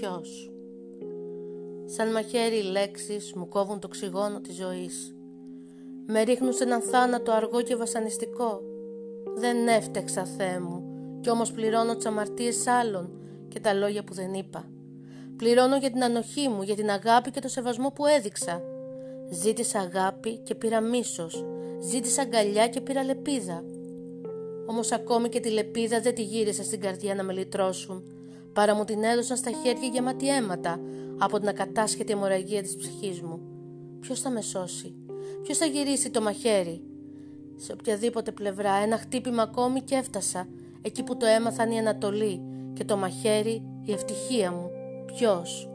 ποιος. Σαν μαχαίρι οι λέξεις μου κόβουν το ξυγόνο της ζωής. Με ρίχνουν σε έναν θάνατο αργό και βασανιστικό. Δεν έφτεξα, Θεέ μου, κι όμως πληρώνω τις αμαρτίες άλλων και τα λόγια που δεν είπα. Πληρώνω για την ανοχή μου, για την αγάπη και το σεβασμό που έδειξα. Ζήτησα αγάπη και πήρα μίσος. Ζήτησα αγκαλιά και πήρα λεπίδα. Όμως ακόμη και τη λεπίδα δεν τη γύρισα στην καρδιά να με λυτρώσουν, παρά μου την έδωσαν στα χέρια γεμάτη αίματα από την ακατάσχετη αιμορραγία της ψυχής μου. Ποιος θα με σώσει, ποιος θα γυρίσει το μαχαίρι; Σε οποιαδήποτε πλευρά ένα χτύπημα ακόμη και έφτασα, εκεί που το έμαθαν η Ανατολή και το μαχαίρι η ευτυχία μου. Ποιος;